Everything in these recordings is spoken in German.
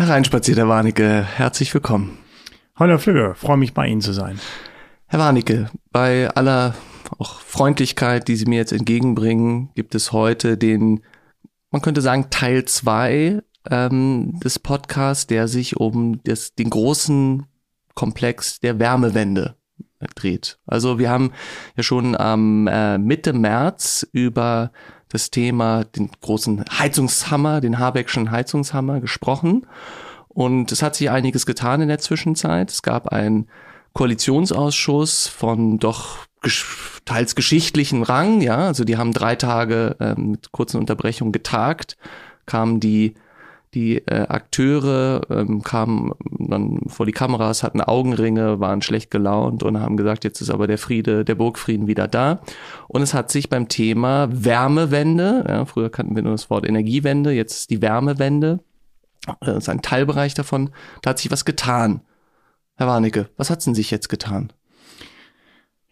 Hereinspaziert, Herr Warnecke. Herzlich willkommen. Hallo, Flügge. Freue mich, bei Ihnen zu sein. Herr Warnecke, bei aller auch Freundlichkeit, die Sie mir jetzt entgegenbringen, gibt es heute den, man könnte sagen, Teil zwei ähm, des Podcasts, der sich um das, den großen Komplex der Wärmewende dreht. Also wir haben ja schon am äh, Mitte März über das Thema, den großen Heizungshammer, den Habeckschen Heizungshammer gesprochen. Und es hat sich einiges getan in der Zwischenzeit. Es gab einen Koalitionsausschuss von doch teils geschichtlichen Rang, ja, also die haben drei Tage äh, mit kurzen Unterbrechungen getagt, kamen die die äh, Akteure ähm, kamen dann vor die Kameras, hatten Augenringe, waren schlecht gelaunt und haben gesagt, jetzt ist aber der Friede, der Burgfrieden wieder da. Und es hat sich beim Thema Wärmewende, ja, früher kannten wir nur das Wort Energiewende, jetzt ist die Wärmewende, äh, das ist ein Teilbereich davon, da hat sich was getan. Herr Warnecke, was hat's denn sich jetzt getan?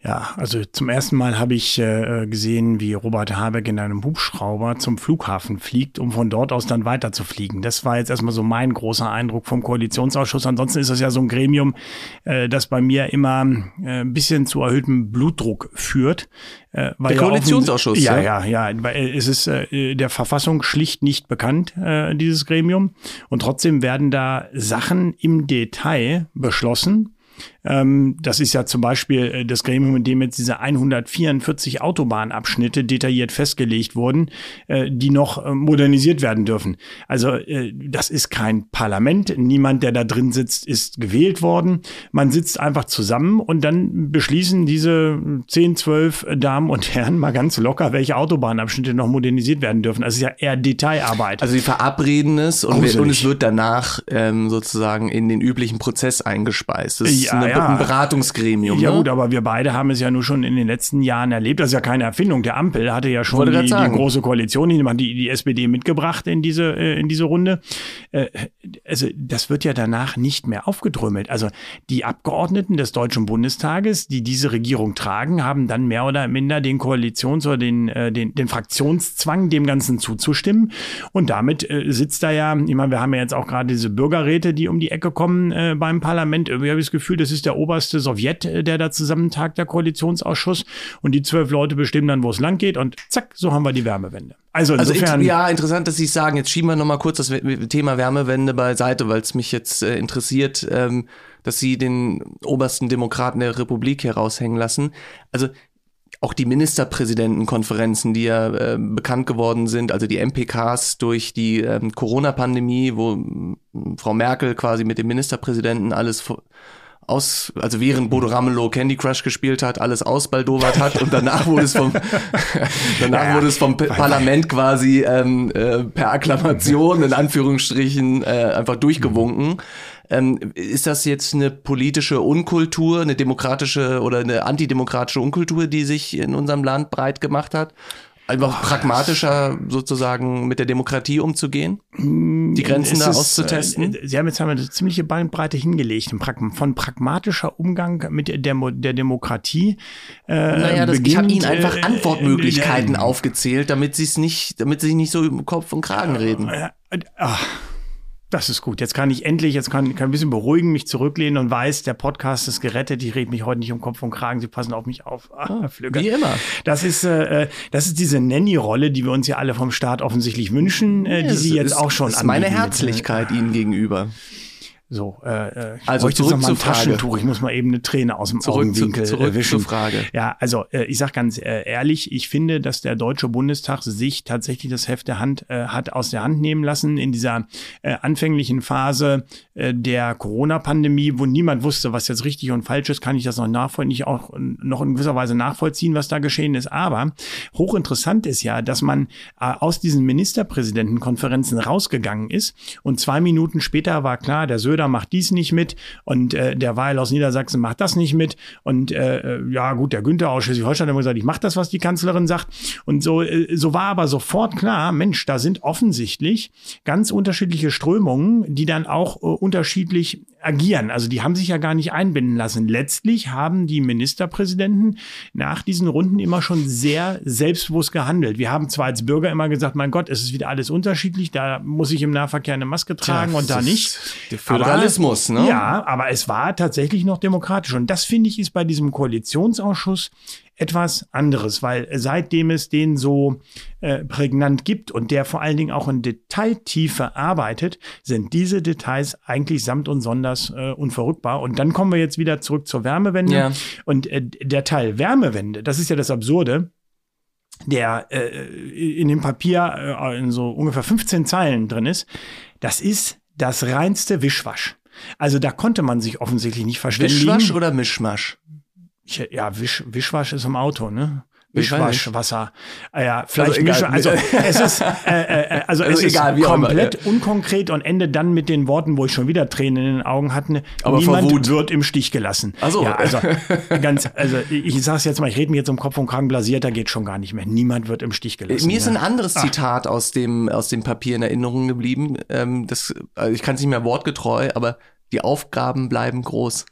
Ja, also zum ersten Mal habe ich äh, gesehen, wie Robert Habeck in einem Hubschrauber zum Flughafen fliegt, um von dort aus dann weiter zu fliegen. Das war jetzt erstmal so mein großer Eindruck vom Koalitionsausschuss. Ansonsten ist das ja so ein Gremium, äh, das bei mir immer äh, ein bisschen zu erhöhtem Blutdruck führt. Äh, der ja Koalitionsausschuss. Ja, ja, ja. ja. Weil es ist äh, der Verfassung schlicht nicht bekannt, äh, dieses Gremium. Und trotzdem werden da Sachen im Detail beschlossen ähm, das ist ja zum Beispiel äh, das Gremium, in dem jetzt diese 144 Autobahnabschnitte detailliert festgelegt wurden, äh, die noch äh, modernisiert werden dürfen. Also das ist kein Parlament. Niemand, der da drin sitzt, ist gewählt worden. Man sitzt einfach zusammen und dann beschließen diese 10, 12 Damen und Herren mal ganz locker, welche Autobahnabschnitte noch modernisiert werden dürfen. Das ist ja eher Detailarbeit. Also sie verabreden es und, und es wird danach ähm, sozusagen in den üblichen Prozess eingespeist. Das ja, eine, ja. ein Beratungsgremium. Ja ne? gut, aber wir beide haben es ja nur schon in den letzten Jahren erlebt. Das ist ja keine Erfindung. Der Ampel hatte ja schon die, die, große Koalition, die, die, die SPD mitgebracht in diese, äh, in diese Runde. Äh, also das wird ja danach nicht mehr aufgedrömmelt. Also die Abgeordneten des Deutschen Bundestages, die diese Regierung tragen, haben dann mehr oder minder den Koalitions- oder den, äh, den, den Fraktionszwang, dem Ganzen zuzustimmen. Und damit sitzt da ja, ich meine, wir haben ja jetzt auch gerade diese Bürgerräte, die um die Ecke kommen beim Parlament. Irgendwie habe ich das Gefühl, das ist der oberste Sowjet, äh, der da zusammentagt, der Koalitionsausschuss. Und die zwölf Leute bestimmen dann, wo es lang geht. Und zack, so haben wir die Wärmewende. Also, also insofern. Also, ja, interessant, dass Sie es sagen. Jetzt schieben wir nochmal kurz das Thema Wärmewende beiseite, weil es mich jetzt äh, interessiert, ähm, dass Sie den obersten Demokraten der Republik hier raushängen lassen. Also auch die Ministerpräsidentenkonferenzen, die ja äh, bekannt geworden sind, also die MPKs durch die ähm, Corona-Pandemie, wo Frau Merkel quasi mit dem Ministerpräsidenten alles aus, also während Bodo Ramelow Candy Crush gespielt hat, alles ausbaldowert hat und danach wurde es vom, danach ja, wurde es vom Parlament quasi ähm, äh, per Akklamation in Anführungsstrichen äh, einfach durchgewunken. Ähm, ist das jetzt eine politische Unkultur, eine demokratische oder eine antidemokratische Unkultur, die sich in unserem Land breit gemacht hat? Einfach pragmatischer sozusagen mit der Demokratie umzugehen? Die Grenzen da auszutesten? Äh, Sie haben jetzt eine ziemliche Bandbreite hingelegt. Von pragmatischer Umgang mit der, der Demokratie. Äh, naja, das, beginnt, ich habe Ihnen einfach äh, Antwortmöglichkeiten äh, aufgezählt, damit Sie es nicht, damit Sie nicht so im Kopf und Kragen reden. Äh, äh, das ist gut. Jetzt kann ich endlich, jetzt kann, kann ein bisschen beruhigen, mich zurücklehnen und weiß, der Podcast ist gerettet. Ich rede mich heute nicht um Kopf und Kragen. Sie passen auf mich auf. Ah, Flügger. Wie immer. Das ist, äh, das ist diese Nanny-Rolle, die wir uns ja alle vom Staat offensichtlich wünschen, äh, die ja, Sie jetzt ist, auch schon Das ist meine Herzlichkeit Ihnen gegenüber. So, äh, ich also zurück zur Taschentuch. Ich muss mal eben eine Träne aus dem zurück Augenwinkel zu, zurück wischen. Zur Frage. Ja, also äh, ich sag ganz äh, ehrlich, ich finde, dass der Deutsche Bundestag sich tatsächlich das Heft der Hand äh, hat aus der Hand nehmen lassen in dieser äh, anfänglichen Phase äh, der Corona-Pandemie, wo niemand wusste, was jetzt richtig und falsch ist, kann ich das noch nachvollziehen, nicht auch noch in gewisser Weise nachvollziehen, was da geschehen ist. Aber hochinteressant ist ja, dass man äh, aus diesen Ministerpräsidentenkonferenzen rausgegangen ist und zwei Minuten später war klar, der Söder Söder macht dies nicht mit und äh, der Weil aus Niedersachsen macht das nicht mit und äh, äh ja gut, der Günther aus Schleswig-Holstein hat immer gesagt, ich mache das, was die Kanzlerin sagt und so, äh, so war aber sofort klar, Mensch, da sind offensichtlich ganz unterschiedliche Strömungen, die dann auch äh, unterschiedlich agieren. Also die haben sich ja gar nicht einbinden lassen. Letztlich haben die Ministerpräsidenten nach diesen Runden immer schon sehr selbstbewusst gehandelt. Wir haben zwar als Bürger immer gesagt, mein Gott, es ist wieder alles unterschiedlich, da muss ich im Nahverkehr eine Maske tragen Tja, und da nicht. Der Föderalismus, ne? Ja, aber es war tatsächlich noch demokratisch. Und das finde ich ist bei diesem Koalitionsausschuss etwas anderes, weil seitdem es den so äh, prägnant gibt und der vor allen Dingen auch in Detailtiefe arbeitet, sind diese Details eigentlich samt und sonders äh, unverrückbar. Und dann kommen wir jetzt wieder zurück zur Wärmewende. Ja. Und äh, der Teil Wärmewende, das ist ja das Absurde, der äh, in dem Papier äh, in so ungefähr 15 Zeilen drin ist, das ist das reinste Wischwasch. Also da konnte man sich offensichtlich nicht verständigen. Wischwasch oder Mischmasch? Ich, ja, Wisch, Wischwasch ist im Auto, ne? Wischwaschwasser. Ah ja, vielleicht also, also es ist, äh, äh, äh also, also es egal, ist komplett immer, ja. unkonkret und endet dann mit den Worten, wo ich schon wieder Tränen in den Augen hatte. Aber Niemand wird im Stich gelassen. Also, ja, also ganz, also ich sag's jetzt mal, ich rede mir jetzt um Kopf und Kragen blasiert, da geht schon gar nicht mehr. Niemand wird im Stich gelassen. Mir ist ein anderes ah. Zitat aus dem aus dem Papier in Erinnerung geblieben. Ähm, das, also ich kann es nicht mehr wortgetreu, aber die Aufgaben bleiben groß.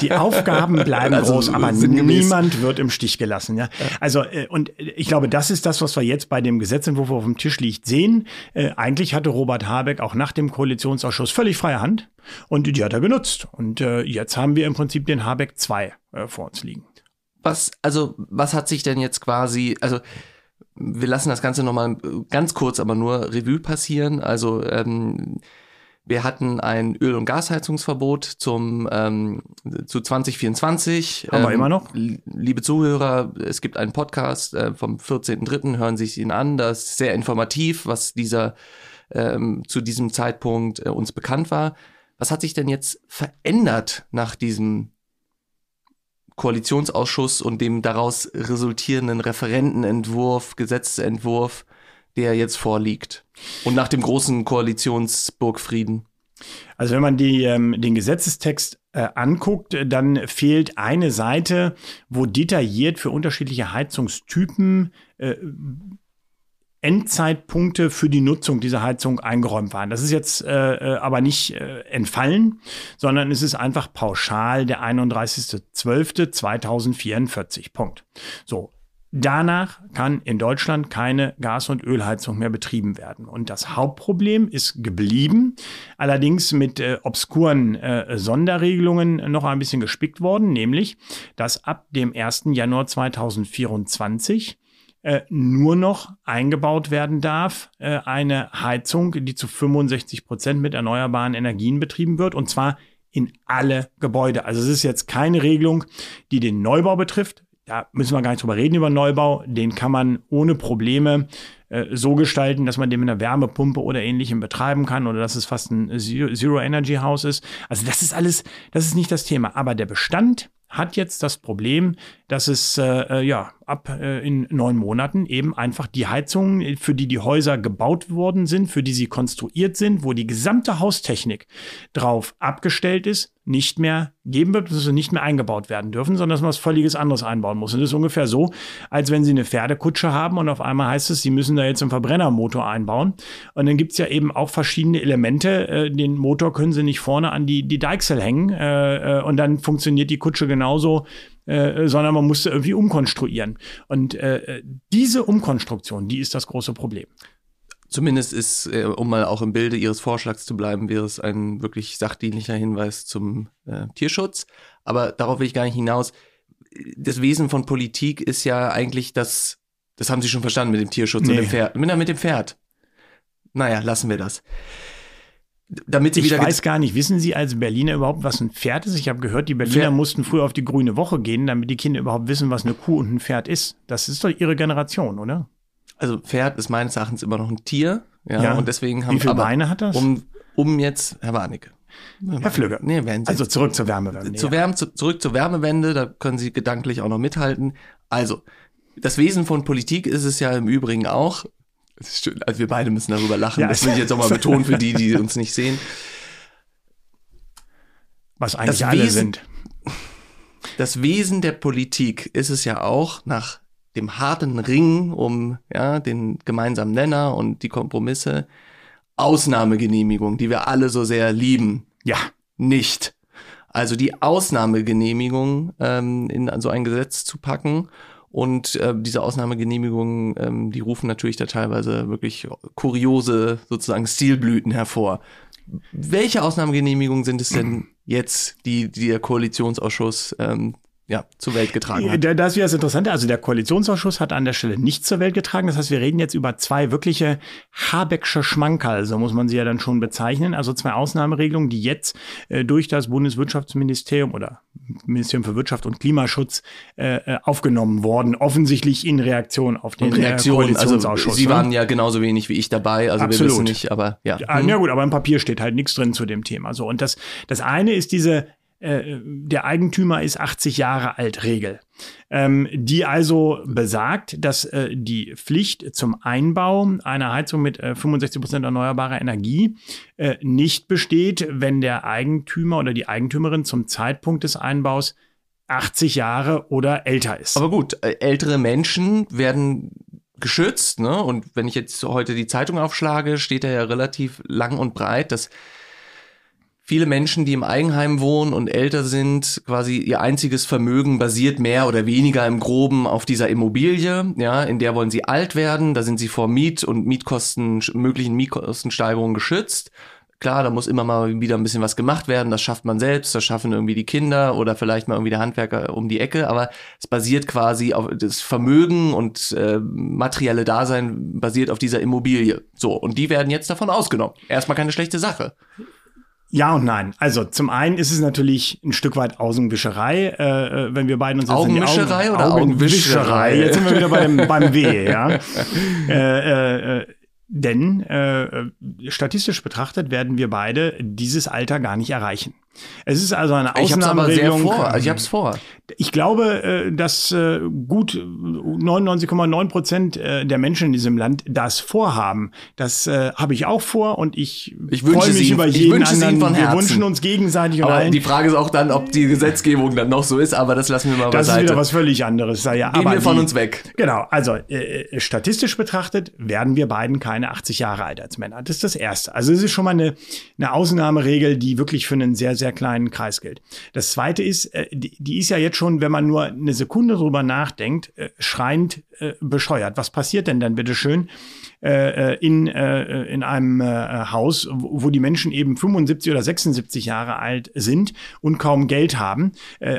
Die Aufgaben bleiben also, groß, aber niemand wird im Stich gelassen. Ja? Also äh, und ich glaube, das ist das, was wir jetzt bei dem Gesetzentwurf auf dem Tisch liegt sehen. Äh, eigentlich hatte Robert Habeck auch nach dem Koalitionsausschuss völlig freie Hand und die hat er genutzt. Und äh, jetzt haben wir im Prinzip den Habeck 2 äh, vor uns liegen. Was also was hat sich denn jetzt quasi also wir lassen das Ganze nochmal ganz kurz, aber nur Revue passieren. Also ähm, wir hatten ein Öl- und Gasheizungsverbot zum ähm, zu 2024. Haben ähm, wir immer noch? Liebe Zuhörer, es gibt einen Podcast äh, vom 14.3. Hören Sie sich ihn an. Das ist sehr informativ, was dieser ähm, zu diesem Zeitpunkt äh, uns bekannt war. Was hat sich denn jetzt verändert nach diesem Koalitionsausschuss und dem daraus resultierenden Referentenentwurf, Gesetzentwurf? Der jetzt vorliegt. Und nach dem großen Koalitionsburgfrieden. Also wenn man die, ähm, den Gesetzestext äh, anguckt, dann fehlt eine Seite, wo detailliert für unterschiedliche Heizungstypen äh, Endzeitpunkte für die Nutzung dieser Heizung eingeräumt waren. Das ist jetzt äh, äh aber nicht äh, entfallen, sondern es ist einfach pauschal der 31.12.2044. Punkt. So, Danach kann in Deutschland keine Gas- und Ölheizung mehr betrieben werden. Und das Hauptproblem ist geblieben, allerdings mit äh, obskuren äh, Sonderregelungen noch ein bisschen gespickt worden, nämlich, dass ab dem 1. Januar 2024 äh, nur noch eingebaut werden darf, äh, eine Heizung, die zu 65 Prozent mit erneuerbaren Energien betrieben wird, und zwar in alle Gebäude. Also es ist jetzt keine Regelung, die den Neubau betrifft, da müssen wir gar nicht drüber reden über Neubau. Den kann man ohne Probleme äh, so gestalten, dass man den mit einer Wärmepumpe oder ähnlichem betreiben kann oder dass es fast ein Zero-Energy-Haus ist. Also das ist alles, das ist nicht das Thema. Aber der Bestand hat jetzt das Problem, dass es äh, äh, ja ab äh, in neun Monaten eben einfach die Heizungen, für die die Häuser gebaut worden sind, für die sie konstruiert sind, wo die gesamte Haustechnik drauf abgestellt ist, nicht mehr geben wird, dass sie nicht mehr eingebaut werden dürfen, sondern dass man was völliges anderes einbauen muss. Und das ist ungefähr so, als wenn Sie eine Pferdekutsche haben und auf einmal heißt es, Sie müssen da jetzt einen Verbrennermotor einbauen. Und dann gibt's ja eben auch verschiedene Elemente. Äh, den Motor können Sie nicht vorne an die, die Deichsel hängen äh, äh und dann funktioniert die Kutsche genauso sondern man musste irgendwie umkonstruieren. Und diese Umkonstruktion, die ist das große Problem. Zumindest ist, äh, um mal auch im Bilde Ihres Vorschlags zu bleiben, wäre es ein wirklich sachdienlicher Hinweis zum äh, Tierschutz. Aber darauf will ich gar nicht hinaus. Das Wesen von Politik ist ja eigentlich das, das haben Sie schon verstanden mit dem Tierschutz nee. und dem Pferd. Mit, mit dem Pferd. Naja, lassen wir das damit sie ich wieder. Ich weiß gar nicht, wissen Sie als Berliner überhaupt, was ein Pferd ist? Ich habe gehört, die Berliner Pferd. mussten früher auf die grüne Woche gehen, damit die Kinder überhaupt wissen, was eine Kuh und ein Pferd ist. Das ist doch ihre Generation, oder? Also Pferd ist meines Erachtens immer noch ein Tier. Ja, ja. und deswegen haben Wie viele Beine hat das? Um, um jetzt, Herr Warnecke. Herr Flügger. Nee, also zurück zur Wärmewende. Zu Wärme, zu, zurück zur Wärmewende, da können Sie gedanklich auch noch mithalten. Also, das Wesen von Politik ist es ja im Übrigen auch, also wir beide müssen darüber lachen. Ja, das will ich jetzt auch mal betonen für die, die uns nicht sehen. was eigentlich das alle Wesen, sind. Das Wesen der Politik ist es ja auch, nach dem harten Ring um ja, den gemeinsamen Nenner und die Kompromisse, Ausnahmegenehmigung, die wir alle so sehr lieben. Ja. Nicht. Also die Ausnahmegenehmigung ähm, in so ein Gesetz zu packen und äh, diese Ausnahmegenehmigungen, ähm, die rufen natürlich da teilweise wirklich kuriose sozusagen Stilblüten hervor. Welche Ausnahmegenehmigungen sind es denn jetzt, die, die der Koalitionsausschuss ähm, ja, zur Welt getragen hat. Das ist ja das Interessante. Also der Koalitionsausschuss hat an der Stelle nichts zur Welt getragen. Das heißt, wir reden jetzt über zwei wirkliche Habecksche Schmankerl, so muss man sie ja dann schon bezeichnen. Also zwei Ausnahmeregelungen, die jetzt äh, durch das Bundeswirtschaftsministerium oder Ministerium für Wirtschaft und Klimaschutz äh, äh aufgenommen worden. Offensichtlich in Reaktion auf den und Reaktion, äh, Koalitionsausschuss. Also, Sie ne? waren ja genauso wenig wie ich dabei. Also Absolut. wir wissen nicht, aber ja. Ja, hm. ja gut, aber im Papier steht halt nichts drin zu dem Thema. So und das das eine ist diese äh, der Eigentümer ist 80 Jahre alt Regel, ähm, die also besagt, dass äh, die Pflicht zum Einbau einer Heizung mit äh, 65 Prozent erneuerbarer Energie äh, nicht besteht, wenn der Eigentümer oder die Eigentümerin zum Zeitpunkt des Einbaus 80 Jahre oder älter ist. Aber gut, äh, ältere Menschen werden geschützt, ne? Und wenn ich jetzt heute die Zeitung aufschlage, steht da ja relativ lang und breit, dass viele Menschen, die im Eigenheim wohnen und älter sind, quasi ihr einziges Vermögen basiert mehr oder weniger im Groben auf dieser Immobilie, ja, in der wollen sie alt werden, da sind sie vor Miet- und Mietkosten, möglichen Mietkostensteigerungen geschützt. Klar, da muss immer mal wieder ein bisschen was gemacht werden, das schafft man selbst, das schaffen irgendwie die Kinder oder vielleicht mal irgendwie der Handwerker um die Ecke, aber es basiert quasi auf das Vermögen und äh, materielle Dasein basiert auf dieser Immobilie. So, und die werden jetzt davon ausgenommen. Erstmal keine schlechte Sache. Ja und nein. Also zum einen ist es natürlich ein Stück weit Augenwischerei, äh, äh wenn wir beiden uns jetzt Augenwischerei Augen, oder Augenwischerei? Jetzt sind wir wieder beim, beim W, ja. äh, äh, äh denn äh, statistisch betrachtet werden wir beide dieses Alter gar nicht erreichen. Es ist also eine Ausnahmeregelung. Ich habe es also vor. Ich glaube, äh, dass äh, gut 99,9 Prozent äh, der Menschen in diesem Land das vorhaben. Das habe ich auch vor und ich, ich freue mich Sie, über jeden anderen. von Wir wünschen uns gegenseitig aber. Die Frage ist auch dann, ob die Gesetzgebung dann noch so ist, aber das lassen wir mal das beiseite. Das ist wieder was völlig anderes. Ja, Gehen aber wir von die, uns weg. Genau, also äh, statistisch betrachtet werden wir beiden keine 80 Jahre alt als Männer. Das ist das Erste. Also es ist schon mal eine, eine Ausnahmeregel, die wirklich für einen sehr, sehr sehr kleinen Kreis gilt. Das zweite ist, äh, die, die ist ja jetzt schon, wenn man nur eine Sekunde drüber nachdenkt, äh, schreiend äh, bescheuert. Was passiert denn dann bitte schön? Äh, äh, in, äh, in einem Haus, wo die Menschen eben 75 oder 76 Jahre alt sind und kaum Geld haben.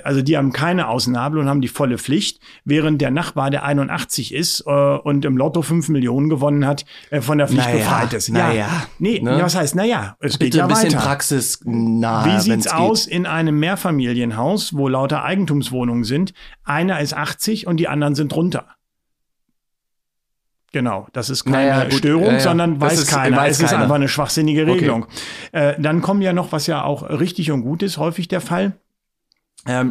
also die haben keine Außennabel und haben die volle Pflicht, während der Nachbar, der 81 ist und im Lotto 5 Millionen gewonnen hat, von der Pflicht naja, befreit ist. Naja. Ja. Nee, ne? was heißt, naja, es Bitte geht ja ein bisschen weiter. praxisnah. Wie sieht's aus geht. in einem Mehrfamilienhaus, wo lauter Eigentumswohnungen sind? Einer ist 80 und die anderen sind drunter. Genau, das ist keine naja, Störung, ja, ja. sondern weiß ist, keiner. Weiß es ist keiner. einfach eine schwachsinnige Regelung. Okay. Äh, dann kommen ja noch, was ja auch richtig und gut ist, häufig der Fall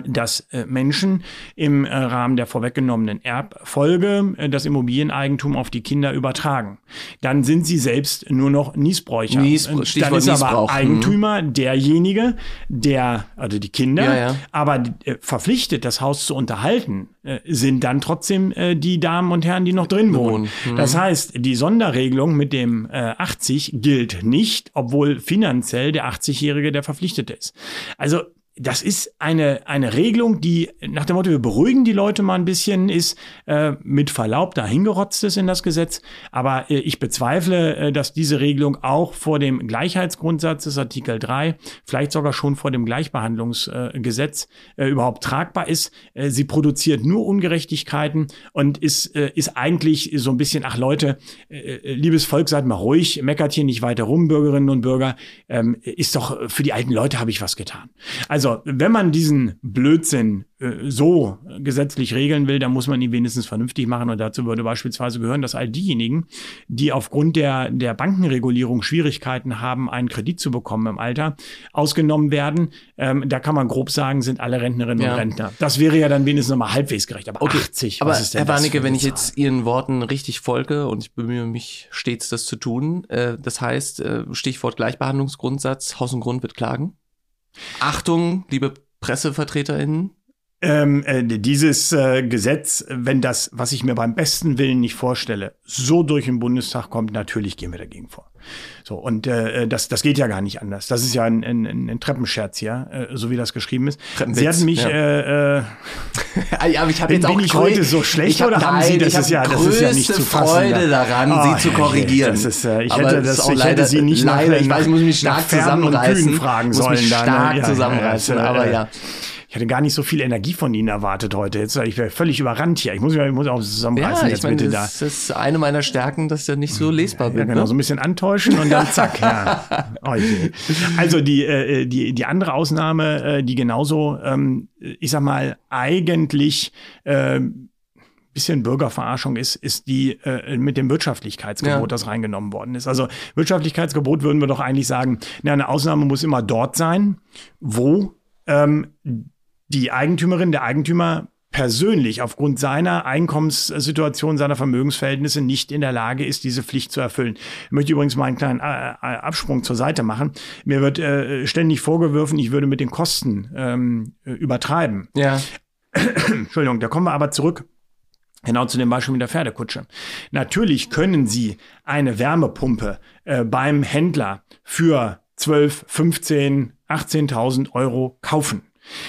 dass äh, Menschen im äh, Rahmen der vorweggenommenen Erbfolge äh, das Immobilieneigentum auf die Kinder übertragen. Dann sind sie selbst nur noch Niesbräucher. Nies, Dann ist aber mhm. Eigentümer derjenige, der, also die Kinder, ja, ja. aber verpflichtet, das Haus zu unterhalten, sind dann trotzdem die Damen und Herren, die noch drin wohnen. Mhm. Das heißt, die Sonderregelung mit dem 80 gilt nicht, obwohl finanziell der 80-Jährige der Verpflichtete ist. Also das ist eine, eine Regelung, die nach dem Motto, wir beruhigen die Leute mal ein bisschen, ist äh, mit Verlaub dahingerotzt ist in das Gesetz. Aber äh, ich bezweifle, äh, dass diese Regelung auch vor dem Gleichheitsgrundsatz des Artikel 3, vielleicht sogar schon vor dem Gleichbehandlungsgesetz äh, überhaupt tragbar ist. Äh, sie produziert nur Ungerechtigkeiten und ist, äh, ist eigentlich so ein bisschen, ach Leute, äh, äh liebes Volk, seid mal ruhig, meckert hier nicht weiter rum, Bürgerinnen und Bürger, ähm, ist doch, für die alten Leute habe ich was getan. Also also, wenn man diesen Blödsinn äh, so gesetzlich regeln will, dann muss man ihn wenigstens vernünftig machen. Und dazu würde beispielsweise gehören, dass all diejenigen, die aufgrund der, der Bankenregulierung Schwierigkeiten haben, einen Kredit zu bekommen im Alter, ausgenommen werden. Ähm, da kann man grob sagen, sind alle Rentnerinnen ja. und Rentner. Das wäre ja dann wenigstens nochmal halbwegs gerecht. Aber okay. 80, aber was ist denn Herr Warnecke, wenn ich jetzt Ihren Worten richtig folge und ich bemühe mich stets, das zu tun, äh, das heißt, äh, Stichwort Gleichbehandlungsgrundsatz, Haus und Grund wird klagen? Achtung, liebe PressevertreterInnen, ähm, äh, dieses äh, Gesetz, wenn das, was ich mir beim besten Willen nicht vorstelle, so durch den Bundestag kommt, natürlich gehen wir dagegen vor. So, und äh, das, das geht ja gar nicht anders. Das ist ja ein, ein, ein Treppenscherz hier, äh, so wie das geschrieben ist. Sie hatten mich, ja. äh, äh, ja, aber ich habe jetzt auch ich heute so schlecht hab, oder haben Sie das ist ja das ist ja nicht zu fassen. Freude daran, oh, Sie zu korrigieren. Das ist, äh, ich aber hätte das, ich leider, hätte Sie nicht leider, nach, ich weiß, ich muss mich stark zusammenreißen, fragen muss sollen. Mich stark dann, zusammenreißen, ja, aber ja. Ich hatte gar nicht so viel Energie von Ihnen erwartet heute. Jetzt ich wäre völlig überrannt hier. Ich muss, ich muss auch zusammenreißen ja, jetzt meine, bitte da. Das ist eine meiner Stärken, dass ich ja nicht so lesbar bin. Ja, genau, ne? so ein bisschen antäuschen und dann zack. ja. Also die, äh, die, die andere Ausnahme, äh, die genauso, ähm, ich sag mal, eigentlich äh, bisschen Bürgerverarschung ist, ist die äh, mit dem Wirtschaftlichkeitsgebot, ja. das reingenommen worden ist. Also Wirtschaftlichkeitsgebot würden wir doch eigentlich sagen, na, eine Ausnahme muss immer dort sein, wo ähm, die Eigentümerin, der Eigentümer persönlich aufgrund seiner Einkommenssituation, seiner Vermögensverhältnisse nicht in der Lage ist, diese Pflicht zu erfüllen. Ich möchte übrigens mal einen kleinen äh, äh, Absprung zur Seite machen. Mir wird äh, ständig vorgeworfen, ich würde mit den Kosten ähm, übertreiben. Ja. Entschuldigung, da kommen wir aber zurück. Genau zu dem Beispiel mit der Pferdekutsche. Natürlich können Sie eine Wärmepumpe äh, beim Händler für 12, 15, 18.000 Euro kaufen.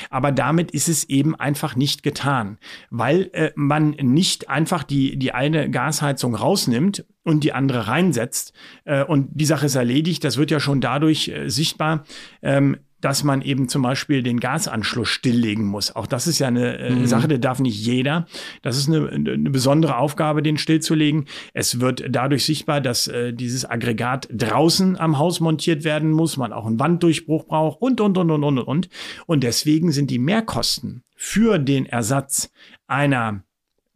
Aber damit ist es eben einfach nicht getan, weil äh, man nicht einfach die, die eine Gasheizung rausnimmt und die andere reinsetzt äh, und die Sache ist erledigt. Das wird ja schon dadurch äh, sichtbar, ähm, dass man eben zum Beispiel den Gasanschluss stilllegen muss. Auch das ist ja eine äh, mhm. Sache, die darf nicht jeder. Das ist eine, eine, besondere Aufgabe, den stillzulegen. Es wird dadurch sichtbar, dass äh, dieses Aggregat draußen am Haus montiert werden muss, man auch einen Wanddurchbruch braucht und, und, und, und, und, und. Und deswegen sind die Mehrkosten für den Ersatz einer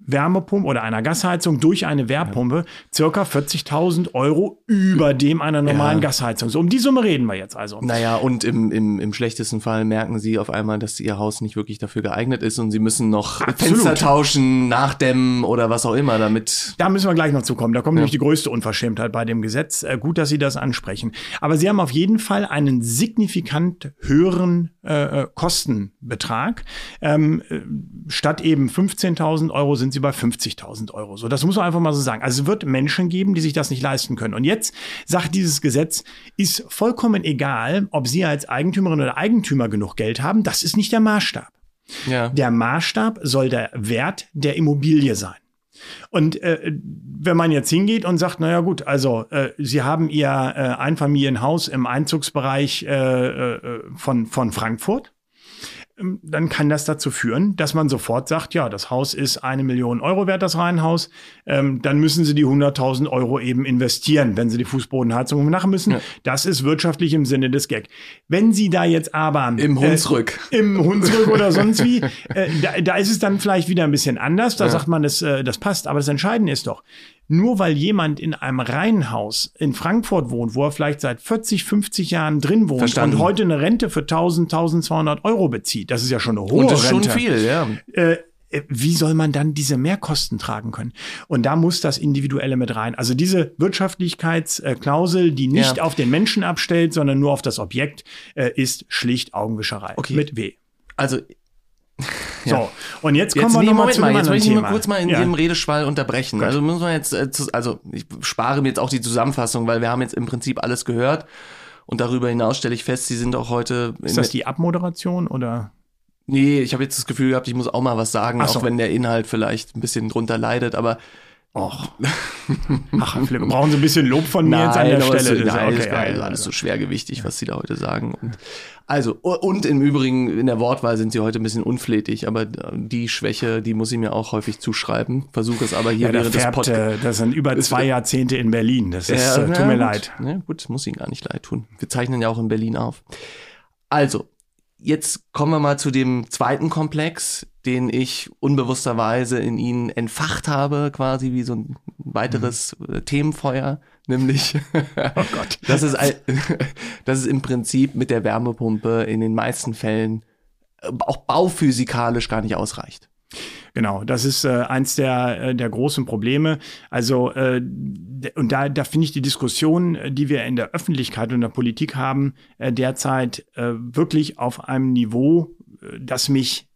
Wärmepumpe oder einer Gasheizung durch eine Wärmepumpe circa 40.000 Euro über dem einer normalen ja. Gasheizung. So um die Summe reden wir jetzt also. Naja, und im, im, im schlechtesten Fall merken sie auf einmal, dass ihr Haus nicht wirklich dafür geeignet ist und sie müssen noch Absolut. Fenster tauschen, nachdämmen oder was auch immer, damit. Da müssen wir gleich noch zukommen. Da kommt ja. nämlich die größte Unverschämtheit bei dem Gesetz. Äh, gut, dass Sie das ansprechen. Aber Sie haben auf jeden Fall einen signifikant höheren äh, äh Kostenbetrag. Ähm, äh, statt eben 15.000 Euro sind Sie bei 50.000 Euro. So, das muss man einfach mal so sagen. Also es wird Menschen geben, die sich das nicht leisten können. Und jetzt sagt dieses Gesetz, ist vollkommen egal, ob Sie als Eigentümerin oder Eigentümer genug Geld haben. Das ist nicht der Maßstab. Ja. Der Maßstab soll der Wert der Immobilie sein. Und äh, wenn man jetzt hingeht und sagt, naja gut, also äh, Sie haben Ihr äh, Einfamilienhaus im Einzugsbereich äh, äh, von, von Frankfurt, dann kann das dazu führen, dass man sofort sagt, ja, das Haus ist eine Million Euro wert, das Reihenhaus. Ähm, dann müssen Sie die 100.000 Euro eben investieren, wenn Sie die Fußbodenheizung machen müssen. Ja. Das ist wirtschaftlich im Sinne des Gag. Wenn Sie da jetzt aber im äh, Hunsrück, äh, im Hunsrück oder sonst wie, äh, da, da, ist es dann vielleicht wieder ein bisschen anders. Da ja. sagt man, das, äh, das passt. Aber das Entscheidende ist doch, nur weil jemand in einem Reihenhaus in Frankfurt wohnt, wo er vielleicht seit 40, 50 Jahren drin wohnt Verstanden. und heute eine Rente für 1000, 1200 Euro bezieht, das ist ja schon eine hohe und das ist Rente. schon viel, ja. Äh, äh, wie soll man dann diese Mehrkosten tragen können? Und da muss das Individuelle mit rein. Also diese Wirtschaftlichkeitsklausel, die nicht ja. auf den Menschen abstellt, sondern nur auf das Objekt, äh, ist schlicht Augenwischerei. Okay. Mit W. Also so, und jetzt kommen jetzt, wir nee, nochmal zu mal, Jetzt möchte ich mal kurz mal in ja. Ihrem Redeschwall unterbrechen. Gut. Also muss man jetzt, äh, also ich spare mir jetzt auch die Zusammenfassung, weil wir haben jetzt im Prinzip alles gehört. Und darüber hinaus stelle ich fest, Sie sind auch heute. Ist das die Abmoderation oder? Nee, ich habe jetzt das Gefühl gehabt, ich muss auch mal was sagen, so. auch wenn der Inhalt vielleicht ein bisschen drunter leidet, aber Och. Ach, brauchen Sie ein bisschen Lob von mir nein, jetzt an der Stelle. Ist, nein, okay, ist alles also. so schwergewichtig, was Sie da heute sagen. Und, also, und im Übrigen, in der Wortwahl sind Sie heute ein bisschen unflätig, aber die Schwäche, die muss ich mir auch häufig zuschreiben. Versuche es aber hier ja, während färbt, des Podcasts. Das sind über zwei Jahrzehnte in Berlin. Das ist, ja, äh, tut mir gut. leid. Ja, gut, muss Ihnen gar nicht leid tun. Wir zeichnen ja auch in Berlin auf. Also, Jetzt kommen wir mal zu dem zweiten Komplex, den ich unbewussterweise in Ihnen entfacht habe, quasi wie so ein weiteres mhm. Themenfeuer, nämlich, oh Gott. das, ist, das ist im Prinzip mit der Wärmepumpe in den meisten Fällen äh, auch bauphysikalisch gar nicht ausreicht. Genau, das ist äh, eins der, äh, der großen Probleme. Also, äh, und da, da finde ich die Diskussion, äh, die wir in der Öffentlichkeit und der Politik haben, äh, derzeit äh, wirklich auf einem Niveau, äh, das mich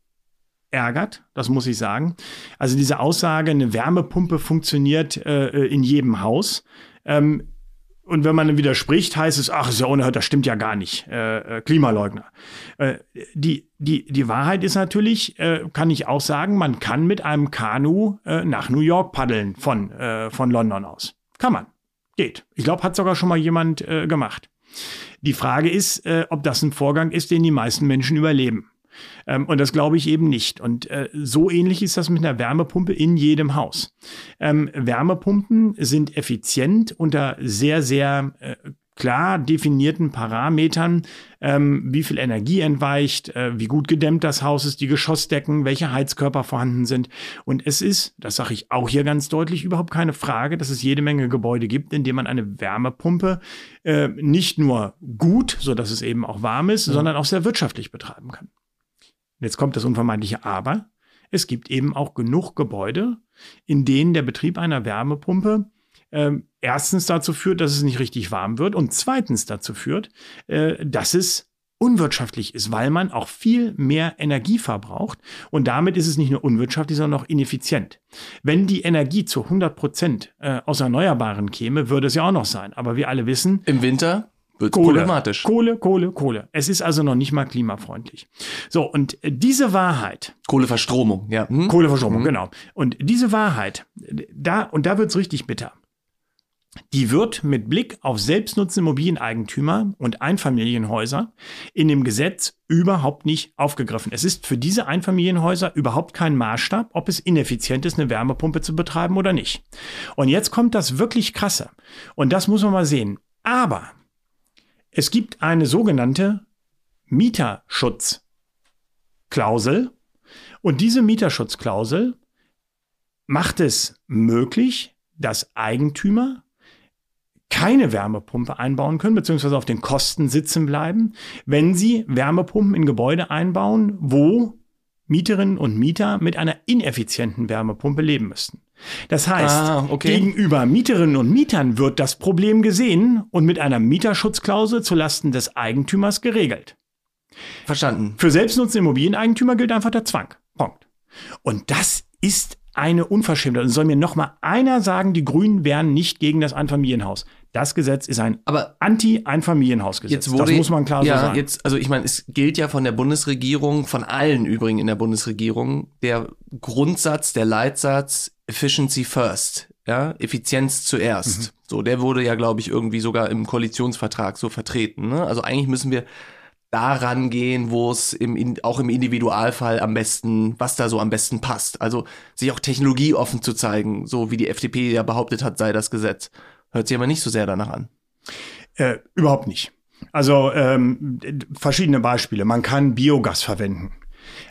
ärgert, das muss ich sagen. Also diese Aussage, eine Wärmepumpe funktioniert äh in jedem Haus. Ähm, und wenn man widerspricht, heißt es, ach, ist ja unerhört, das stimmt ja gar nicht. Äh, äh, Klimaleugner. Äh, die, die, die Wahrheit ist natürlich, äh, kann ich auch sagen, man kann mit einem Kanu äh, nach New York paddeln von, äh, von London aus. Kann man. Geht. Ich glaube, hat sogar schon mal jemand äh, gemacht. Die Frage ist, äh, ob das ein Vorgang ist, den die meisten Menschen überleben. Ähm, und das glaube ich eben nicht. Und äh, so ähnlich ist das mit einer Wärmepumpe in jedem Haus. Ähm, Wärmepumpen sind effizient unter sehr, sehr äh, klar definierten Parametern, ähm, wie viel Energie entweicht, äh, wie gut gedämmt das Haus ist, die Geschossdecken, welche Heizkörper vorhanden sind. Und es ist, das sage ich auch hier ganz deutlich, überhaupt keine Frage, dass es jede Menge Gebäude gibt, in denen man eine Wärmepumpe äh, nicht nur gut, so dass es eben auch warm ist, ja. sondern auch sehr wirtschaftlich betreiben kann. Jetzt kommt das unvermeidliche Aber. Es gibt eben auch genug Gebäude, in denen der Betrieb einer Wärmepumpe äh, erstens dazu führt, dass es nicht richtig warm wird und zweitens dazu führt, äh, dass es unwirtschaftlich ist, weil man auch viel mehr Energie verbraucht und damit ist es nicht nur unwirtschaftlich, sondern auch ineffizient. Wenn die Energie zu 100 Prozent äh, aus Erneuerbaren käme, würde es ja auch noch sein. Aber wir alle wissen. Im Winter? Wird Kohle, problematisch. Kohle, Kohle, Kohle. Es ist also noch nicht mal klimafreundlich. So, und diese Wahrheit. Kohleverstromung, ja. Hm? Kohleverstromung, hm. genau. Und diese Wahrheit, da, und da wird's richtig bitter. Die wird mit Blick auf selbstnutzende Immobilieneigentümer und Einfamilienhäuser in dem Gesetz überhaupt nicht aufgegriffen. Es ist für diese Einfamilienhäuser überhaupt kein Maßstab, ob es ineffizient ist, eine Wärmepumpe zu betreiben oder nicht. Und jetzt kommt das wirklich krasse. Und das muss man mal sehen. Aber es gibt eine sogenannte Mieterschutzklausel und diese Mieterschutzklausel macht es möglich, dass Eigentümer keine Wärmepumpe einbauen können, beziehungsweise auf den Kosten sitzen bleiben, wenn sie Wärmepumpen in Gebäude einbauen, wo Mieterinnen und Mieter mit einer ineffizienten Wärmepumpe leben müssten. Das heißt, ah, okay. gegenüber Mieterinnen und Mietern wird das Problem gesehen und mit einer Mieterschutzklausel zulasten des Eigentümers geregelt. Verstanden. Für selbstnutzende Immobilieneigentümer gilt einfach der Zwang. Punkt. Und das ist eine Unverschämtheit. Und soll mir noch mal einer sagen, die Grünen wären nicht gegen das Einfamilienhaus. Das Gesetz ist ein Anti-Einfamilienhausgesetz. Das muss man klar ja, so sagen. Jetzt, also ich meine, es gilt ja von der Bundesregierung, von allen übrigens in der Bundesregierung, der Grundsatz, der Leitsatz Efficiency First, ja, Effizienz zuerst. Mhm. So, der wurde ja, glaube ich, irgendwie sogar im Koalitionsvertrag so vertreten. Ne? Also eigentlich müssen wir daran gehen, wo es im, auch im Individualfall am besten, was da so am besten passt. Also sich auch technologieoffen zu zeigen, so wie die FDP ja behauptet hat, sei das Gesetz. Hört sich aber nicht so sehr danach an. Äh, überhaupt nicht. Also ähm, verschiedene Beispiele. Man kann Biogas verwenden.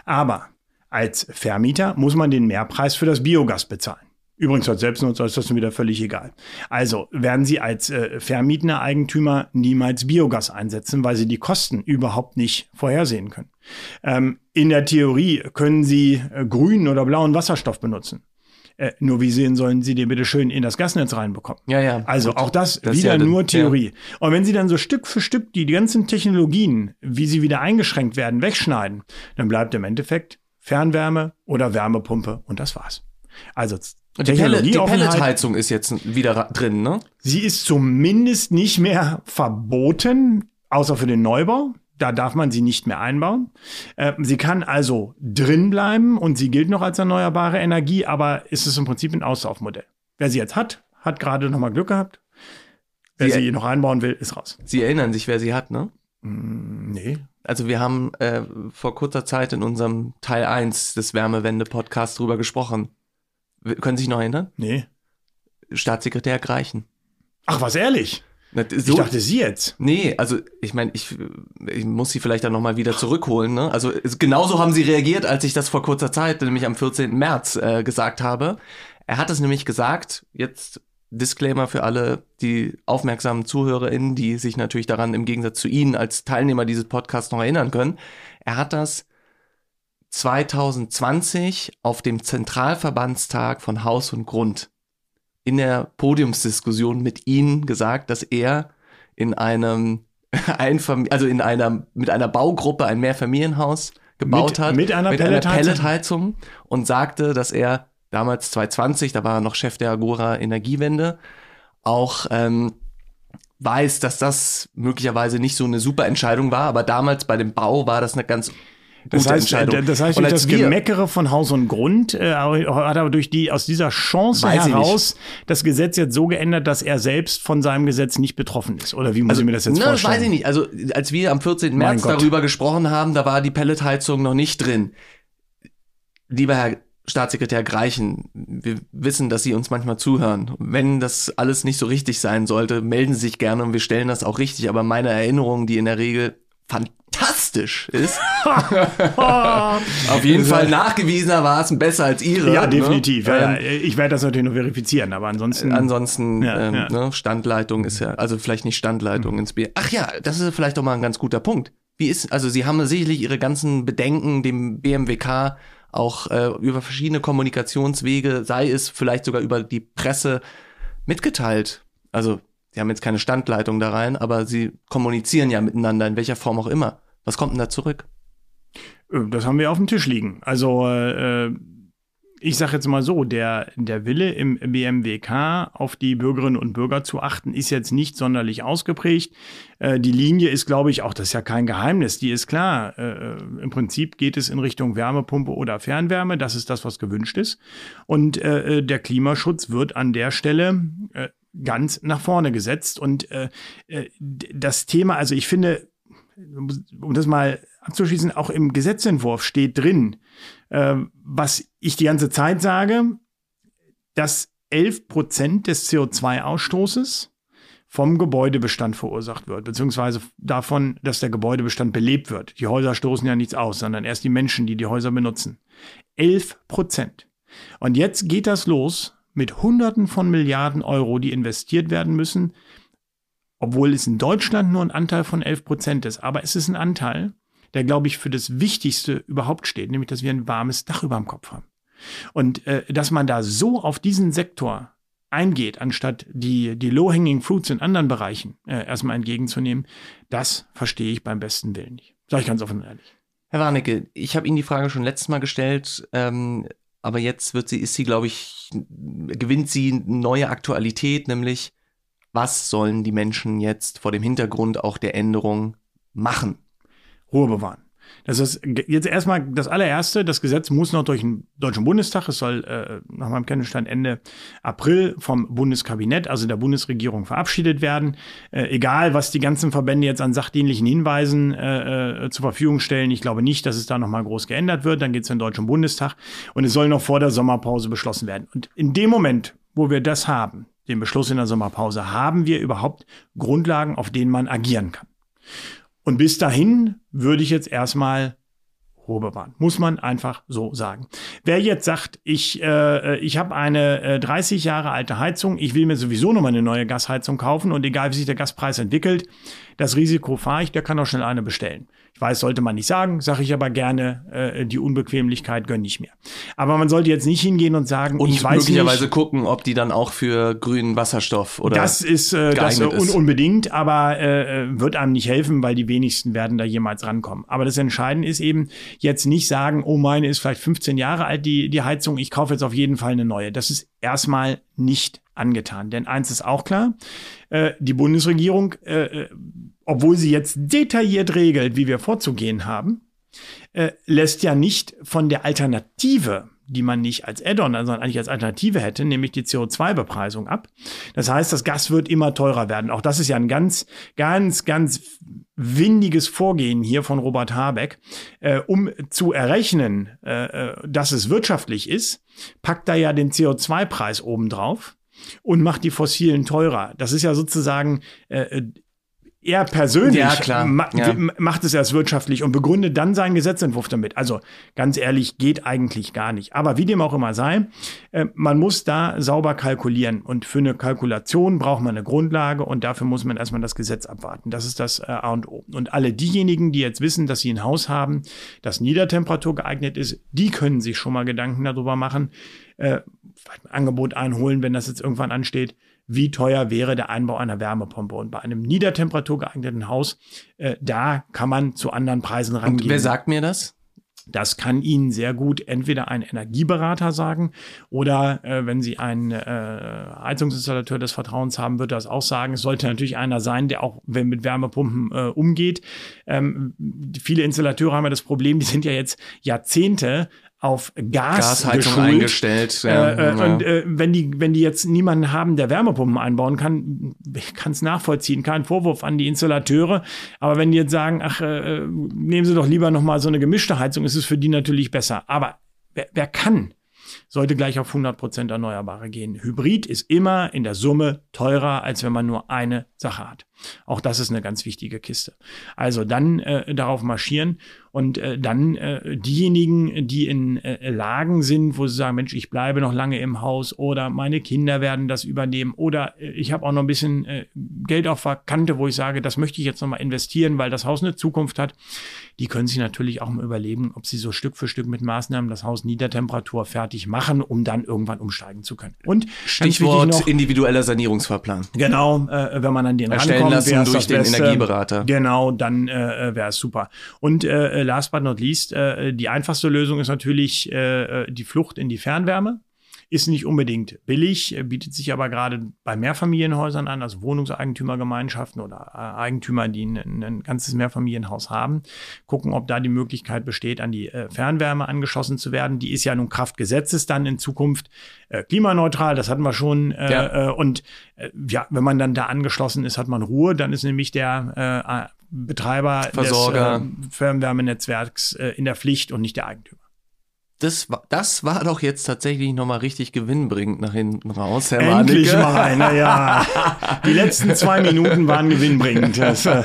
Aber als Vermieter muss man den Mehrpreis für das Biogas bezahlen. Übrigens als Selbstnutzer ist das dann wieder völlig egal. Also werden Sie als äh, vermietender Eigentümer niemals Biogas einsetzen, weil Sie die Kosten überhaupt nicht vorhersehen können. Ähm, in der Theorie können Sie äh, grünen oder blauen Wasserstoff benutzen. Äh, nur wie sehen sollen Sie den bitte schön in das Gasnetz reinbekommen? Ja, ja. Also gut. auch das, das wieder ja nur Theorie. Ja. Und wenn Sie dann so Stück für Stück die, die ganzen Technologien, wie sie wieder eingeschränkt werden, wegschneiden, dann bleibt im Endeffekt Fernwärme oder Wärmepumpe und das war's. Also die, Pellet, die Pelletheizung ist jetzt wieder drin, ne? Sie ist zumindest nicht mehr verboten, außer für den Neubau. Da darf man sie nicht mehr einbauen. Äh, sie kann also drin bleiben und sie gilt noch als erneuerbare Energie, aber ist es im Prinzip ein Auslaufmodell. Wer sie jetzt hat, hat gerade noch mal Glück gehabt. Wer sie, sie noch einbauen will, ist raus. Sie erinnern sich, wer sie hat, ne? Mm, nee. Also wir haben äh, vor kurzer Zeit in unserem Teil 1 des Wärmewende-Podcasts drüber gesprochen. Können Sie sich noch erinnern? Nee. Staatssekretär Greichen. Ach, was ehrlich? Na, so, ich dachte sie jetzt. Nee, also ich meine, ich, ich muss sie vielleicht dann nochmal wieder zurückholen. Ne? Also genauso haben sie reagiert, als ich das vor kurzer Zeit, nämlich am 14. März, äh, gesagt habe. Er hat es nämlich gesagt, jetzt Disclaimer für alle die aufmerksamen ZuhörerInnen, die sich natürlich daran im Gegensatz zu Ihnen als Teilnehmer dieses Podcasts noch erinnern können. Er hat das 2020 auf dem Zentralverbandstag von Haus und Grund in der Podiumsdiskussion mit Ihnen gesagt, dass er in einem Einfam also in einer mit einer Baugruppe ein Mehrfamilienhaus gebaut mit, hat mit einer mit Pelletheizung? einer Pelletheizung und sagte, dass er damals 2020, da war er noch Chef der Agora Energiewende, auch ähm, weiß, dass das möglicherweise nicht so eine super Entscheidung war, aber damals bei dem Bau war das eine ganz das gute heißt, Entscheidung. das heißt, Und das Gemeckere von Haus und Grund äh, hat aber durch die aus dieser Chance heraus das Gesetz jetzt so geändert, dass er selbst von seinem Gesetz nicht betroffen ist. Oder wie muss ich mir das jetzt ne, vorstellen? Das weiß ich nicht. Also als wir am 14. Mein März darüber gesprochen haben, da war die Pelletheizung noch nicht drin. Lieber Herr Staatssekretär Greichen, wir wissen, dass Sie uns manchmal zuhören. Wenn das alles nicht so richtig sein sollte, melden Sie sich gerne und wir stellen das auch richtig. Aber meine Erinnerung, die in der Regel fantastisch ist, auf jeden Fall nachgewiesenermaßen besser als Ihre. Ja, ne? definitiv. Ja, ja. Ähm, Ich werde das natürlich nur verifizieren, aber ansonsten. Ansonsten, Ja, ähm, ja. Ne, Standleitung ist ja, also vielleicht nicht Standleitung ins B. Ach ja, das ist vielleicht doch mal ein ganz guter Punkt. Wie ist, also Sie haben sicherlich Ihre ganzen Bedenken dem BMWK auch äh, über verschiedene Kommunikationswege, sei es vielleicht sogar über die Presse, mitgeteilt. Also Sie haben jetzt keine Standleitung da rein, aber Sie kommunizieren ja miteinander, in welcher Form auch immer. Was kommt denn da zurück? Äh, Das haben wir auf dem Tisch liegen. Also äh, ich sage jetzt mal so, der, der Wille im BMWK auf die Bürgerinnen und Bürger zu achten, ist jetzt nicht sonderlich ausgeprägt. Äh, die Linie ist, glaube ich, auch das ist ja kein Geheimnis, die ist klar. Äh, Im Prinzip geht es in Richtung Wärmepumpe oder Fernwärme. Das ist das, was gewünscht ist. Und äh, der Klimaschutz wird an der Stelle äh, ganz nach vorne gesetzt. Und äh, äh, das Thema, also ich finde, um das mal abzuschließen, auch im Gesetzentwurf steht drin, äh, was ich die ganze Zeit sage, dass 11 Prozent des CO2-Ausstoßes vom Gebäudebestand verursacht wird, beziehungsweise davon, dass der Gebäudebestand belebt wird. Die Häuser stoßen ja nichts aus, sondern erst die Menschen, die die Häuser benutzen. 11 Prozent. Und jetzt geht das los mit Hunderten von Milliarden Euro, die investiert werden müssen, obwohl es in Deutschland nur ein Anteil von 11 Prozent ist. Aber es ist ein Anteil, der, glaube ich, für das Wichtigste überhaupt steht, nämlich, dass wir ein warmes Dach über dem Kopf haben. Und äh, dass man da so auf diesen Sektor eingeht, anstatt die, die low-hanging fruits in anderen Bereichen äh, erstmal entgegenzunehmen, das verstehe ich beim besten Willen nicht. Sag ich ganz offen und ehrlich. Herr Warnecke, ich habe Ihnen die Frage schon letztes Mal gestellt, ähm, aber jetzt wird sie, ist sie, glaube ich, gewinnt sie neue Aktualität, nämlich was sollen die Menschen jetzt vor dem Hintergrund auch der Änderung machen? Ruhe bewahren. Das ist jetzt erstmal das allererste. Das Gesetz muss noch durch den Deutschen Bundestag. Es soll äh, nach meinem Kenntnisstand Ende April vom Bundeskabinett, also der Bundesregierung, verabschiedet werden. Äh, egal, was die ganzen Verbände jetzt an sachdienlichen Hinweisen äh, äh, zur Verfügung stellen. Ich glaube nicht, dass es da nochmal groß geändert wird. Dann geht es in den Deutschen Bundestag und es soll noch vor der Sommerpause beschlossen werden. Und in dem Moment, wo wir das haben, den Beschluss in der Sommerpause, haben wir überhaupt Grundlagen, auf denen man agieren kann. Und bis dahin würde ich jetzt erstmal Ruhe bewahren. Muss man einfach so sagen. Wer jetzt sagt, ich, äh, ich habe eine äh, 30 Jahre alte Heizung, ich will mir sowieso nochmal eine neue Gasheizung kaufen und egal wie sich der Gaspreis entwickelt, das Risiko fahre ich, der kann auch schnell eine bestellen. Ich weiß, sollte man nicht sagen, sage ich aber gerne, äh, die Unbequemlichkeit gönne ich mir. Aber man sollte jetzt nicht hingehen und sagen, Und ich weiß möglicherweise nicht, gucken, ob die dann auch für grünen Wasserstoff oder das ist äh, das geeignet un ist. unbedingt, aber äh, wird einem nicht helfen, weil die wenigsten werden da jemals rankommen. Aber das Entscheidende ist eben jetzt nicht sagen, oh meine ist vielleicht 15 Jahre alt die die Heizung, ich kaufe jetzt auf jeden Fall eine neue. Das ist erstmal nicht angetan, denn eins ist auch klar: äh, Die Bundesregierung, äh, äh, obwohl sie jetzt detailliert regelt, wie wir vorzugehen haben, äh, lässt ja nicht von der Alternative, die man nicht als Add-on, sondern eigentlich als Alternative hätte, nämlich die CO2-Bepreisung ab. Das heißt, das Gas wird immer teurer werden. Auch das ist ja ein ganz, ganz, ganz windiges Vorgehen hier von Robert Habeck, äh, um zu errechnen, äh, äh, dass es wirtschaftlich ist, packt er ja den CO2-Preis obendrauf und macht die fossilen teurer. Das ist ja sozusagen äh, er persönlich ja. Ma ja. macht es erst wirtschaftlich und begründet dann seinen Gesetzentwurf damit. Also ganz ehrlich, geht eigentlich gar nicht. Aber wie dem auch immer sei, äh, man muss da sauber kalkulieren. Und für eine Kalkulation braucht man eine Grundlage und dafür muss man erstmal das Gesetz abwarten. Das ist das äh, A und O. Und alle diejenigen, die jetzt wissen, dass sie ein Haus haben, das Niedertemperatur geeignet ist, die können sich schon mal Gedanken darüber machen, äh, ein Angebot einholen, wenn das jetzt irgendwann ansteht wie teuer wäre der Einbau einer Wärmepumpe. Und bei einem Niedertemperatur geeigneten Haus, äh, da kann man zu anderen Preisen rangehen. Und wer sagt mir das? Das kann Ihnen sehr gut entweder ein Energieberater sagen oder äh, wenn Sie einen äh, Heizungsinstallateur des Vertrauens haben, wird das auch sagen. Es sollte natürlich einer sein, der auch wenn mit Wärmepumpen äh, umgeht. Ähm, viele Installateure haben ja das Problem, die sind ja jetzt Jahrzehnte auf Gas Gasheizung eingestellt. Ja, äh, äh, ja. Und äh, wenn die wenn die jetzt niemanden haben, der Wärmepumpen einbauen kann, kann es nachvollziehen. Kein Vorwurf an die Installateure. Aber wenn die jetzt sagen, ach, äh, nehmen Sie doch lieber noch mal so eine gemischte Heizung, ist es für die natürlich besser. Aber wer, wer kann, sollte gleich auf 100 Prozent Erneuerbare gehen. Hybrid ist immer in der Summe teurer, als wenn man nur eine Sache hat. Auch das ist eine ganz wichtige Kiste. Also dann äh, darauf marschieren und äh, dann äh, diejenigen, die in äh, Lagen sind, wo sie sagen, Mensch, ich bleibe noch lange im Haus oder meine Kinder werden das übernehmen oder äh, ich habe auch noch ein bisschen äh, Geld auf der Kante, wo ich sage, das möchte ich jetzt nochmal investieren, weil das Haus eine Zukunft hat. Die können sich natürlich auch mal überlegen, ob sie so Stück für Stück mit Maßnahmen das Haus Niedertemperatur fertig machen, um dann irgendwann umsteigen zu können. Und Stichwort noch, individueller Sanierungsfahrplan. Genau, äh, wenn man an den Erstellen rankommt, lassen durch den Beste. Energieberater. Genau, dann äh, wäre es super. Und äh, last but not least, äh, die einfachste Lösung ist natürlich äh, die Flucht in die Fernwärme. Ist nicht unbedingt billig, bietet sich aber gerade bei Mehrfamilienhäusern an, also Wohnungseigentümergemeinschaften oder äh, Eigentümer, die ein, ein, ganzes Mehrfamilienhaus haben, gucken, ob da die Möglichkeit besteht, an die äh, Fernwärme angeschlossen zu werden. Die ist ja nun Kraft Gesetzes dann in Zukunft äh, klimaneutral, das hatten wir schon. Ja. Und ja, wenn man dann da angeschlossen ist, hat man Ruhe. Dann ist nämlich der Betreiber Versorger. des Fernwärmenetzwerks in der Pflicht und nicht der Eigentümer das, war, das war doch jetzt tatsächlich nochmal richtig gewinnbringend nach hinten raus, Herr Endlich Warnecke. mal, naja. Die letzten zwei Minuten waren gewinnbringend. Das, äh,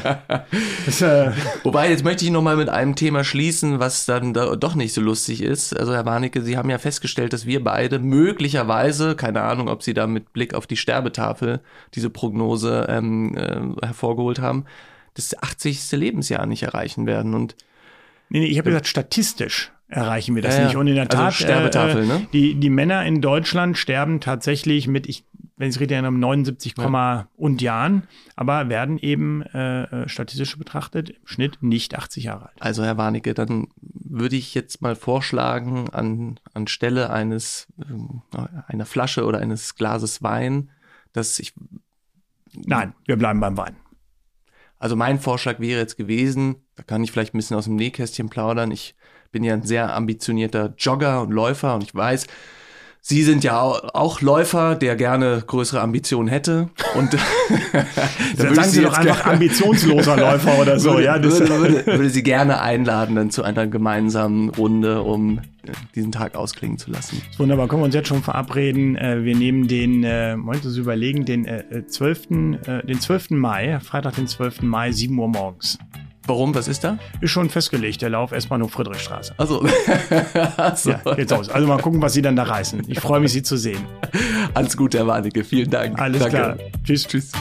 das, äh Wobei, jetzt möchte ich nochmal mit einem Thema schließen, was dann da doch nicht so lustig ist. Also, Herr Warnecke, Sie haben ja festgestellt, dass wir beide möglicherweise, keine Ahnung, ob Sie da mit Blick auf die Sterbetafel diese Prognose ähm, äh, hervorgeholt haben, das 80. Lebensjahr nicht erreichen werden. Und Nee, nee, ich habe gesagt, statistisch erreichen wir das ja, nicht. Und in der also Tat, Sterbetafel, äh, ne? die, die Männer in Deutschland sterben tatsächlich mit, ich, wenn ich es richtig erinnere, 79, ja. und Jahren, aber werden eben äh, statistisch betrachtet im Schnitt nicht 80 Jahre alt. Also Herr Warnecke, dann würde ich jetzt mal vorschlagen, an, anstelle eines äh, einer Flasche oder eines Glases Wein, dass ich. Nein, wir bleiben beim Wein. Also mein Vorschlag wäre jetzt gewesen, da kann ich vielleicht ein bisschen aus dem Nähkästchen plaudern. Ich bin ja ein sehr ambitionierter Jogger und Läufer und ich weiß, Sie sind ja auch Läufer, der gerne größere Ambitionen hätte. Und dann sagen Sie doch einfach ambitionsloser Läufer oder so. Würde, ja, würde, würde, würde Sie gerne einladen dann zu einer gemeinsamen Runde, um diesen Tag ausklingen zu lassen. Wunderbar, können wir uns jetzt schon verabreden. Äh, wir nehmen den, äh, wollte Sie überlegen, den 12. Äh, den 12. Mai, Freitag den 12. Mai, 7 Uhr morgens. Warum? Was ist da? Ist schon festgelegt, der Lauf S-Bahnhof Friedrichstraße. Also, so. ja, geht's aus. Also mal gucken, was Sie dann da reißen. Ich freue mich, Sie zu sehen. Alles Gute, Herr Warnecke. Vielen Dank. Alles Danke. klar. Tschüss. Tschüss.